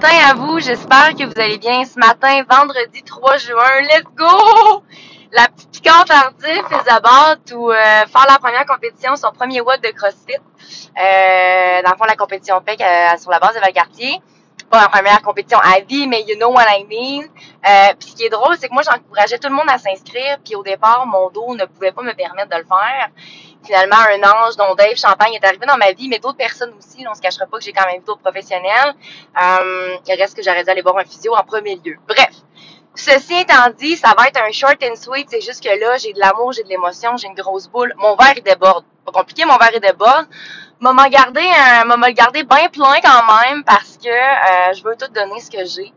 matin à vous, j'espère que vous allez bien ce matin, vendredi 3 juin. Let's go! La petite piquante Tardif, Isabelle, ou euh, faire la première compétition, son premier WOD de CrossFit. Euh, dans le fond, la compétition PEC euh, sur la base de Valcartier. Pas la première compétition à vie, mais you know what I mean. Euh, puis ce qui est drôle, c'est que moi, j'encourageais tout le monde à s'inscrire, puis au départ, mon dos ne pouvait pas me permettre de le faire finalement un ange dont Dave Champagne est arrivé dans ma vie, mais d'autres personnes aussi. on se cachera pas que j'ai quand même d'autres professionnels. Euh, il reste que j'aurais dû aller voir un physio en premier lieu. Bref. Ceci étant dit, ça va être un short and sweet. C'est juste que là, j'ai de l'amour, j'ai de l'émotion, j'ai une grosse boule. Mon verre, il déborde. Pas compliqué, mon verre, il déborde. M'a garder un, m'a le garder bien plein quand même parce que euh, je veux tout donner ce que j'ai.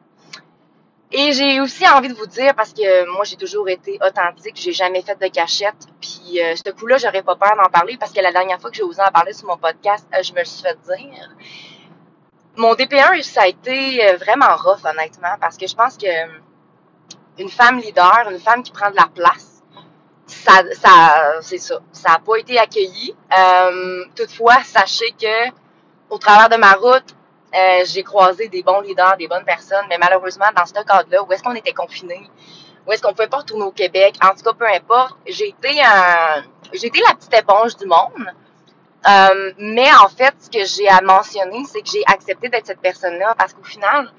Et j'ai aussi envie de vous dire, parce que moi j'ai toujours été authentique, j'ai jamais fait de cachette, puis euh, ce coup-là, j'aurais pas peur d'en parler parce que la dernière fois que j'ai osé en parler sur mon podcast, euh, je me suis fait dire. Mon DP1, ça a été euh, vraiment rough, honnêtement, parce que je pense que une femme leader, une femme qui prend de la place, ça, ça c'est ça, ça a pas été accueilli. toutefois, sachez que au travers de ma route, euh, j'ai croisé des bons leaders, des bonnes personnes, mais malheureusement, dans ce cadre-là, où est-ce qu'on était confinés, où est-ce qu'on pouvait pas retourner au Québec, en tout cas, peu importe, j'ai été un, j'ai été la petite éponge du monde. Euh, mais en fait, ce que j'ai à mentionner, c'est que j'ai accepté d'être cette personne-là parce qu'au final,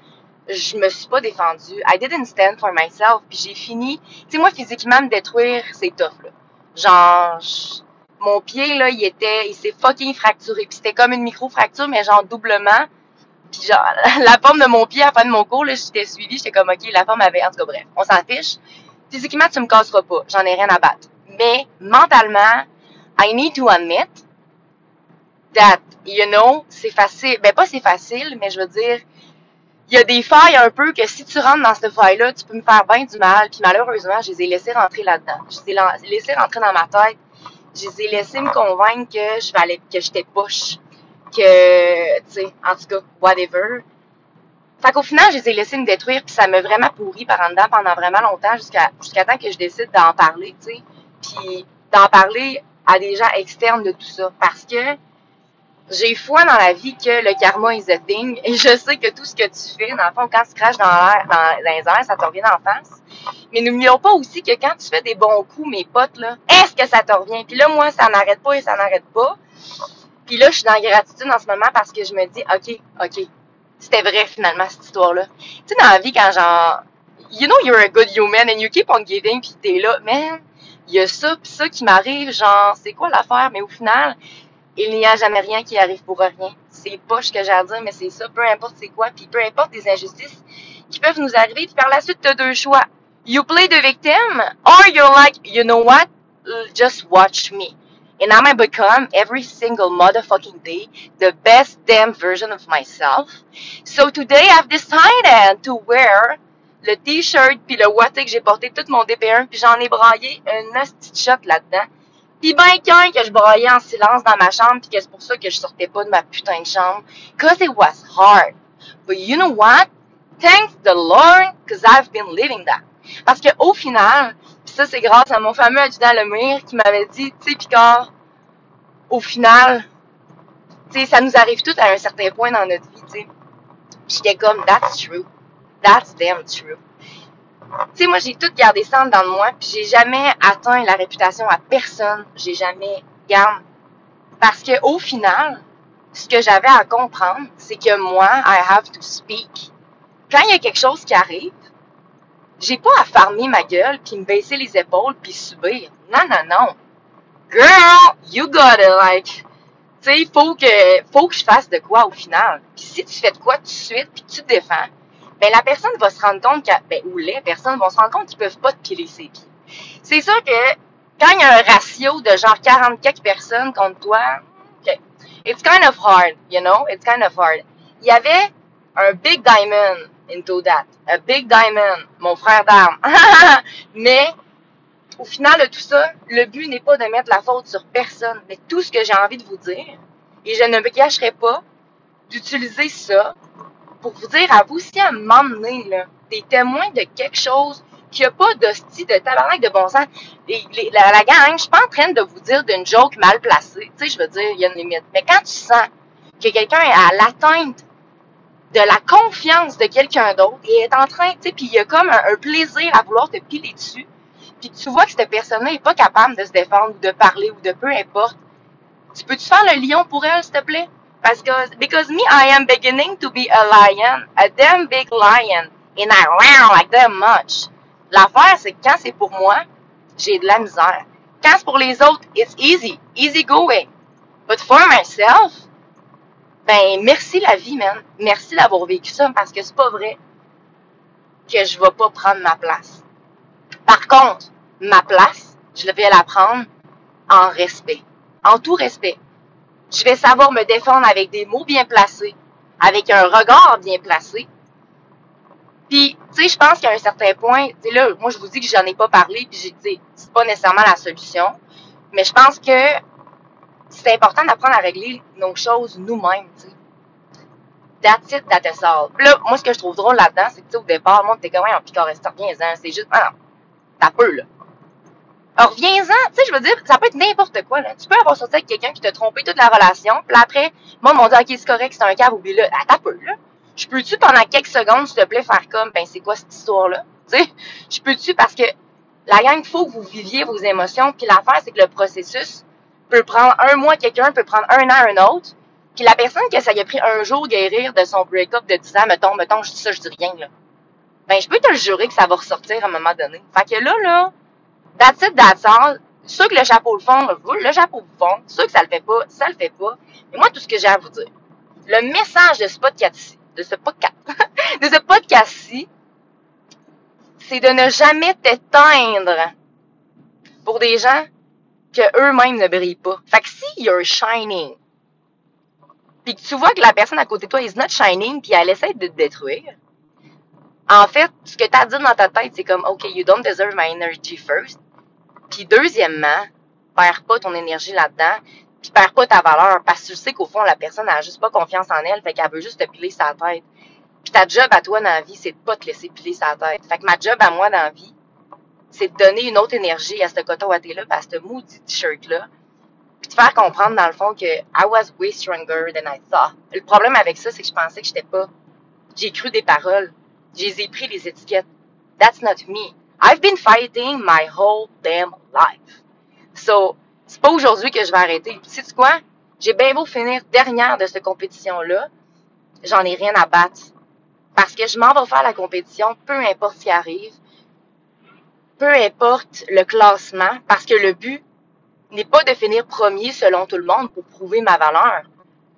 je me suis pas défendue. I didn't stand for myself. Puis j'ai fini. Tu sais, moi, physiquement, me détruire, c'est tough, là. Genre, mon pied, là, il était, il s'est fucking fracturé. Puis c'était comme une micro-fracture, mais genre doublement. Puis genre, la forme de mon pied à la fin de mon cours, là, j'étais suivie, j'étais comme, OK, la forme avait, en tout cas, bref, on s'en fiche. Physiquement, tu me casseras pas. J'en ai rien à battre. Mais, mentalement, I need to admit that, you know, c'est facile. Ben, pas c'est facile, mais je veux dire, il y a des failles un peu que si tu rentres dans cette faille-là, tu peux me faire bien du mal. Puis malheureusement, je les ai laissés rentrer là-dedans. Je les ai laissés rentrer dans ma tête. Je les ai laissés me convaincre que je valais, que j'étais poche que, tu sais, en tout cas, whatever. Fait qu'au final, je les ai laissés me détruire, puis ça m'a vraiment pourri par en dedans pendant vraiment longtemps, jusqu'à jusqu'à temps que je décide d'en parler, tu sais. Puis d'en parler à des gens externes de tout ça. Parce que j'ai foi dans la vie que le karma is a thing, et je sais que tout ce que tu fais, dans le fond, quand tu craches dans dans, les airs, ça te revient en face. Mais n'oublions pas aussi que quand tu fais des bons coups, mes potes, là, est-ce que ça te revient? Puis là, moi, ça n'arrête pas et ça n'arrête pas. Puis là, je suis dans la gratitude en ce moment parce que je me dis, OK, OK, c'était vrai finalement cette histoire-là. Tu sais, dans la vie, quand genre, you know you're a good human and you keep on giving, puis t'es là, man, il y a ça, pis ça qui m'arrive, genre, c'est quoi l'affaire? Mais au final, il n'y a jamais rien qui arrive pour rien. C'est pas ce que j'ai à dire, mais c'est ça, peu importe c'est quoi, puis peu importe les injustices qui peuvent nous arriver, puis par la suite, t'as deux choix. You play the victim, or you're like, you know what? Just watch me. And I'm gonna become every single motherfucking day the best damn version of myself. So today I've decided to wear le t-shirt puis le watté que j'ai porté tout mon DP1 puis j'en ai braillé un petit shot là-dedans. Puis ben qu'un que je braillais en silence dans ma chambre puis que c'est pour ça que je sortais pas de ma putain de chambre. Cause it was hard. But you know what? Thanks the Lord cause I've been living that. Parce que au final, ça, c'est grâce à mon fameux adjudant Lemire qui m'avait dit, tu sais, Picard, au final, tu sais, ça nous arrive tout à un certain point dans notre vie, tu sais. J'étais comme, that's true. That's damn true. Tu sais, moi, j'ai tout gardé ça dans moi, puis j'ai jamais atteint la réputation à personne. J'ai jamais, garde. Parce que, au final, ce que j'avais à comprendre, c'est que moi, I have to speak. Quand il y a quelque chose qui arrive, j'ai pas à farmer ma gueule, puis me baisser les épaules, puis subir. Non, non, non. Girl, you got it, like... Tu sais, faut que, faut que je fasse de quoi au final. Puis si tu fais de quoi tout de suite, puis tu te défends, ben la personne va se rendre compte que, ben, ou les personnes vont se rendre compte qu'ils peuvent pas te piler ses pieds. C'est sûr que quand il y a un ratio de genre 40 quelques personnes contre toi, okay, it's kind of hard, you know, it's kind of hard. Il y avait un big diamond into that. A big diamond, mon frère d'armes. mais, au final de tout ça, le but n'est pas de mettre la faute sur personne, mais tout ce que j'ai envie de vous dire, et je ne me cacherai pas d'utiliser ça pour vous dire à vous si à donné, là, des témoins de quelque chose qui a pas d'hostie, de tabarnak de bon sens. La, la gang, je suis pas en train de vous dire d'une joke mal placée. Tu sais, je veux dire, il y a une limite. Mais quand tu sens que quelqu'un est à l'atteinte de la confiance de quelqu'un d'autre et est en train, tu sais, puis il y a comme un, plaisir à vouloir te piler dessus, puis tu vois que cette personne-là n'est pas capable de se défendre ou de parler ou de peu importe, tu peux-tu faire le lion pour elle, s'il te plaît? Parce que, because me, I am beginning to be a lion, a damn big lion, and I wow like that much. L'affaire, c'est que quand c'est pour moi, j'ai de la misère. Quand c'est pour les autres, it's easy, easy going. But for myself, ben, merci la vie, man. Merci d'avoir vécu ça, parce que c'est pas vrai que je vais pas prendre ma place. Par contre, ma place, je vais la prendre en respect. En tout respect. Je vais savoir me défendre avec des mots bien placés, avec un regard bien placé. Puis, tu sais, je pense qu'à un certain point, tu sais, là, moi, je vous dis que j'en ai pas parlé, puis j'ai dit, c'est pas nécessairement la solution, mais je pense que c'est important d'apprendre à régler nos choses nous-mêmes, tu sais. That's it, là, moi, ce que je trouve drôle là-dedans, c'est que, au départ, moi, t'es comme, ouais, en picard restaurant, viens-en, c'est juste, ah t'as peu, là. Alors, reviens-en, tu sais, je veux dire, ça peut être n'importe quoi, là. Tu peux avoir sorti avec quelqu'un qui t'a trompé toute la relation, puis après, moi, mon dit, ok, c'est correct, c'est un cave, oublie là. Ah, t'as peu, là. Je peux-tu, pendant quelques secondes, s'il te plaît, faire comme, ben, c'est quoi cette histoire-là? Tu sais, je peux-tu, parce que la gang, il faut que vous viviez vos émotions, puis l'affaire, c'est que le processus peut prendre un mois, quelqu'un peut prendre un an, un autre, puis la personne que ça y a pris un jour guérir de son break-up de 10 ans, mettons, mettons, je dis ça, je dis rien, là. Ben, je peux te le jurer que ça va ressortir à un moment donné. Fait que là, là, That's it. Ceux que le chapeau le fond, le chapeau le fond. Ceux que ça le fait pas, ça le fait pas. Mais moi, tout ce que j'ai à vous dire, le message de ce podcast de ce podcast, de ce podcast-ci, c'est de ne jamais t'éteindre pour des gens que eux-mêmes ne brillent pas. Fait que si you're shining, puis que tu vois que la personne à côté de toi is not shining, puis elle essaie de te détruire, en fait, ce que tu as dit dans ta tête, c'est comme, OK, you don't deserve my energy first. Puis deuxièmement, perds pas ton énergie là-dedans, puis perds pas ta valeur, parce que tu sais qu'au fond, la personne n'a juste pas confiance en elle, fait qu'elle veut juste te piler sa tête. Puis ta job à toi dans la vie, c'est de pas te laisser piler sa tête. Fait que ma job à moi dans la vie, c'est de donner une autre énergie à ce coton watté-là, à ce moody t-shirt-là, puis de faire comprendre dans le fond que I was way stronger than I thought. Le problème avec ça, c'est que je pensais que j'étais pas. J'ai cru des paroles. J'ai pris les étiquettes. That's not me. I've been fighting my whole damn life. So, c'est pas aujourd'hui que je vais arrêter. Sais quoi? J'ai bien beau finir dernière de cette compétition-là, j'en ai rien à battre. Parce que je m'en vais faire la compétition, peu importe ce qui arrive, peu importe le classement, parce que le but n'est pas de finir premier selon tout le monde pour prouver ma valeur.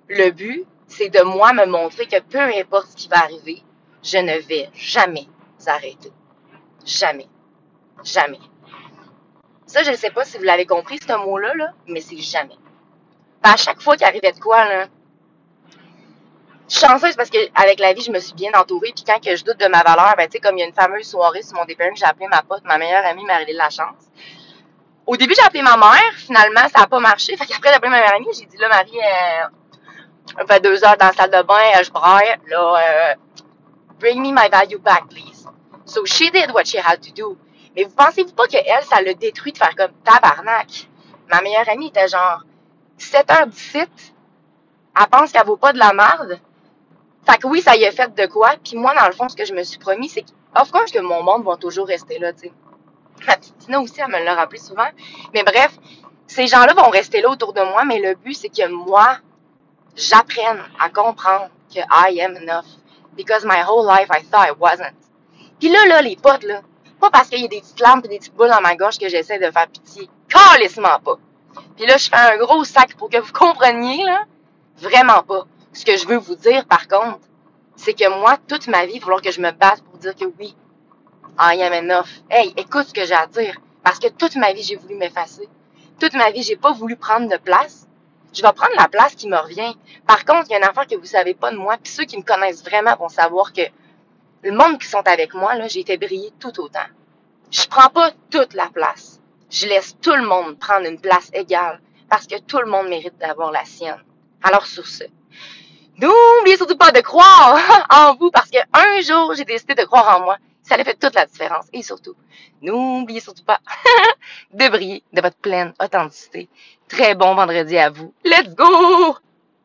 Le but, c'est de moi me montrer que peu importe ce qui va arriver, je ne vais jamais arrêter. Jamais. Jamais. Ça, je ne sais pas si vous l'avez compris, ce mot-là, là, mais c'est jamais. à chaque fois qu'il arrivait de quoi, là, chanceuse parce qu'avec la vie, je me suis bien entourée. Puis quand que je doute de ma valeur, ben, tu sais, comme il y a une fameuse soirée sur mon DPM que j'ai appelé ma pote, ma meilleure amie, marie de la chance. Au début, j'ai appelé ma mère. Finalement, ça n'a pas marché. Fait qu'après, j'ai appelé ma meilleure amie. J'ai dit, là, Marie, euh, fait deux heures dans la salle de bain, je braille. Là, euh, Bring me my value back, please. So she did what she had to do. Mais vous pensez-vous pas que elle, ça l'a détruit de faire comme tabarnak? Ma meilleure amie était genre 7h17. Elle pense qu'elle vaut pas de la merde. Fait que oui, ça y a fait de quoi. Puis moi, dans le fond, ce que je me suis promis, c'est que, of course, que mon monde va toujours rester là, tu sais. Ma petite Tina aussi, elle me l'a rappelé souvent. Mais bref, ces gens-là vont rester là autour de moi, mais le but, c'est que moi, j'apprenne à comprendre que I am enough because my whole life I thought I wasn't. Puis là, là, les potes, là, pas parce qu'il y a des petites lampes et des petites boules dans ma gorge que j'essaie de faire pitié. Calissement pas. Puis là, je fais un gros sac pour que vous compreniez, là. Vraiment pas. Ce que je veux vous dire, par contre, c'est que moi, toute ma vie, il va falloir que je me batte pour dire que oui, I am enough. Hey, écoute ce que j'ai à dire. Parce que toute ma vie, j'ai voulu m'effacer. Toute ma vie, j'ai pas voulu prendre de place je vais prendre la place qui me revient. Par contre, il y a une affaire que vous savez pas de moi, puis ceux qui me connaissent vraiment vont savoir que le monde qui sont avec moi, là, j'ai été briller tout autant. Je prends pas toute la place. Je laisse tout le monde prendre une place égale, parce que tout le monde mérite d'avoir la sienne. Alors sur ce, n'oubliez surtout pas de croire en vous, parce qu'un jour, j'ai décidé de croire en moi. Ça a fait toute la différence. Et surtout, n'oubliez surtout pas de briller de votre pleine authenticité. Très bon vendredi à vous. Let's go!